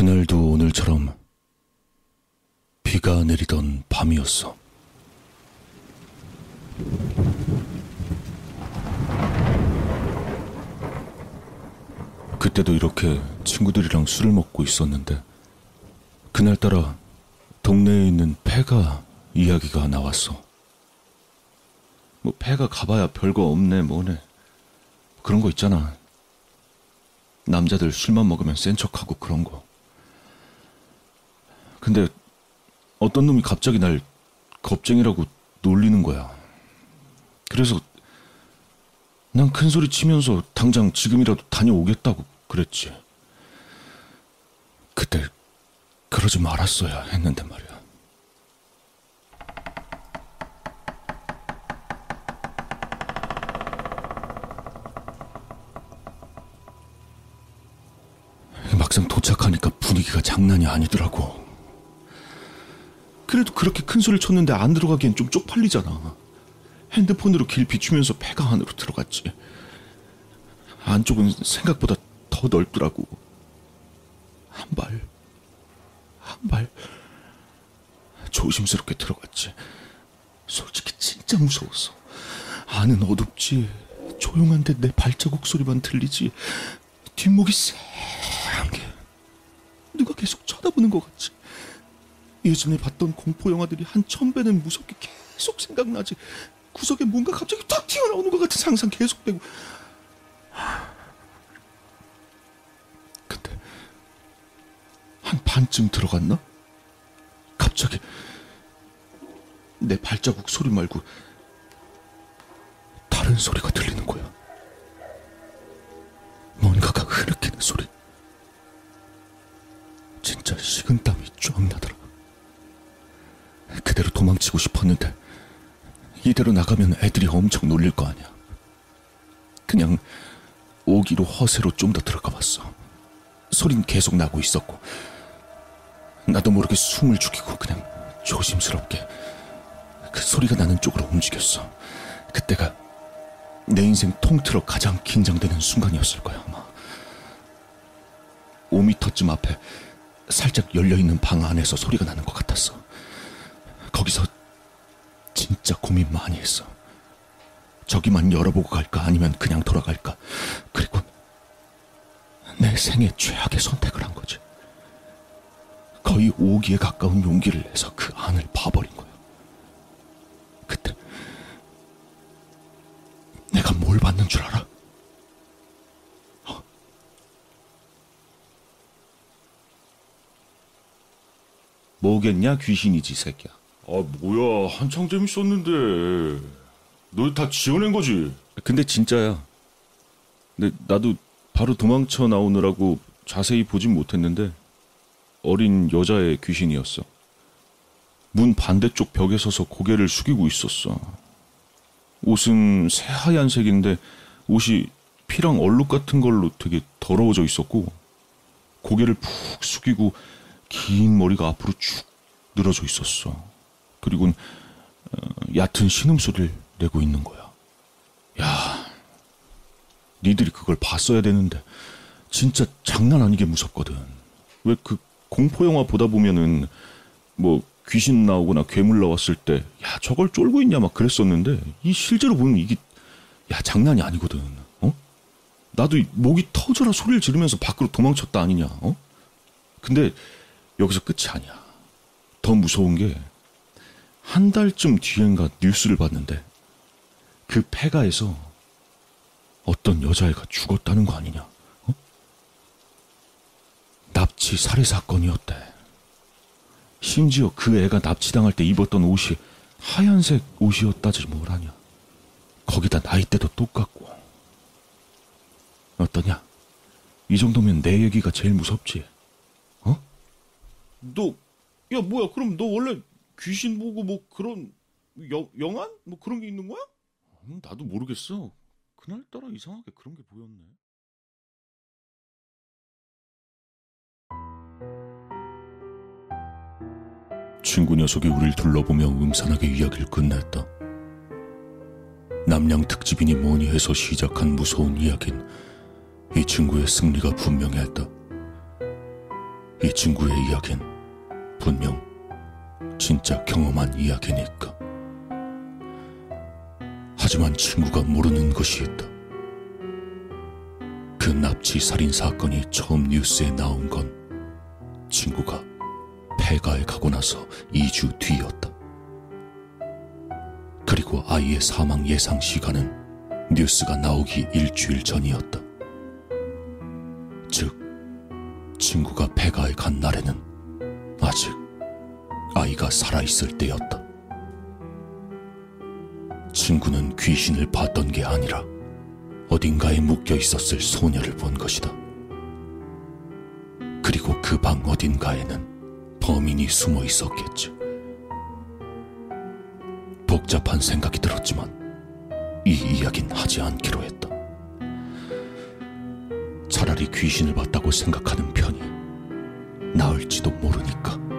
그날도 오늘처럼 비가 내리던 밤이었어. 그때도 이렇게 친구들이랑 술을 먹고 있었는데 그날따라 동네에 있는 폐가 이야기가 나왔어. 뭐 폐가 가봐야 별거 없네 뭐네 그런 거 있잖아. 남자들 술만 먹으면 센 척하고 그런 거. 근데 어떤 놈이 갑자기 날 겁쟁이라고 놀리는 거야. 그래서 난 큰 소리 치면서 당장 지금이라도 다녀오겠다고 그랬지. 그때 그러지 말았어야 했는데 말이야. 막상 도착하니까 분위기가 장난이 아니더라고. 그래도 그렇게 큰 소리를 쳤는데 안 들어가기엔 좀 쪽팔리잖아. 핸드폰으로 길 비추면서 폐가 안으로 들어갔지. 안쪽은 생각보다 더 넓더라고. 한 발, 한 발. 조심스럽게 들어갔지. 솔직히 진짜 무서웠어. 안은 어둡지. 조용한데 내 발자국 소리만 들리지. 뒷목이 새하게 누가 계속 쳐다보는 것 같지. 예전에 봤던 공포 영화들이 한 천 배는 무섭게 계속 생각나지. 구석에 뭔가 갑자기 탁 튀어나오는 것 같은 상상 계속되고. 근데 한 반쯤 들어갔나? 갑자기 내 발자국 소리 말고 다른 소리가 들리 그대로 도망치고 싶었는데 이대로 나가면 애들이 엄청 놀릴 거 아니야. 그냥 오기로 허세로 좀 더 들어가 봤어. 소린 계속 나고 있었고 나도 모르게 숨을 죽이고 그냥 조심스럽게 그 소리가 나는 쪽으로 움직였어. 그때가 내 인생 통틀어 가장 긴장되는 순간이었을 거야 아마. 5미터쯤 앞에 살짝 열려있는 방 안에서 소리가 나는 것 같았어. 거기서 진짜 고민 많이 했어. 저기만 열어보고 갈까 아니면 그냥 돌아갈까. 그리고 내 생애 최악의 선택을 한 거지. 거의 오기에 가까운 용기를 내서 그 안을 봐버린 거야. 그때 내가 뭘 받는 줄 알아? 어? 뭐겠냐 귀신이지 새끼야. 아 뭐야 한창 재밌었는데 너 다 지어낸 거지? 근데 진짜야. 근데 나도 바로 도망쳐 나오느라고 자세히 보진 못했는데 어린 여자의 귀신이었어. 문 반대쪽 벽에 서서 고개를 숙이고 있었어. 옷은 새하얀색인데 옷이 피랑 얼룩 같은 걸로 되게 더러워져 있었고 고개를 푹 숙이고 긴 머리가 앞으로 쭉 늘어져 있었어. 그리고 어, 얕은 신음소리를 내고 있는 거야. 야, 니들이 그걸 봤어야 되는데 진짜 장난 아니게 무섭거든. 왜 그 공포 영화 보다 보면은 뭐 귀신 나오거나 괴물 나왔을 때 야 저걸 쫄고 있냐 막 그랬었는데 이 실제로 보면 이게 야 장난이 아니거든. 어? 나도 이 목이 터져라 소리를 지르면서 밖으로 도망쳤다 아니냐. 어? 근데 여기서 끝이 아니야. 더 무서운 게 한 달쯤 뒤엔가 뉴스를 봤는데 그 폐가에서 어떤 여자애가 죽었다는 거 아니냐? 어? 납치 살해 사건이었대. 심지어 그 애가 납치당할 때 입었던 옷이 하얀색 옷이었다지 뭘 하냐. 거기다 나이대도 똑같고. 어떠냐? 이 정도면 내 얘기가 제일 무섭지. 어? 너 야 뭐야 그럼 너 원래 귀신 보고 뭐 그런 영, 영안? 뭐 그런 게 있는 거야? 음, 나도 모르겠어. 그날따라 이상하게 그런 게 보였네. 친구 녀석이 우릴 둘러보며 음산하게 이야기를 끝냈다. 남양 특집이니 뭐니 해서 시작한 무서운 이야기는 이 친구의 승리가 분명했다. 이 친구의 이야기는 분명 진짜 경험한 이야기니까. 하지만 친구가 모르는 것이 있다. 그 납치 살인 사건이 처음 뉴스에 나온 건 친구가 폐가에 가고 나서 2주 뒤였다. 그리고 아이의 사망 예상 시간은 뉴스가 나오기 일주일 전이었다. 즉, 친구가 폐가에 간 날에는 아직 아이가 살아있을 때였다. 친구는 귀신을 봤던 게 아니라 어딘가에 묶여 있었을 소녀를 본 것이다. 그리고 그 방 어딘가에는 범인이 숨어 있었겠지. 복잡한 생각이 들었지만 이 이야기는 하지 않기로 했다. 차라리 귀신을 봤다고 생각하는 편이 나을지도 모르니까.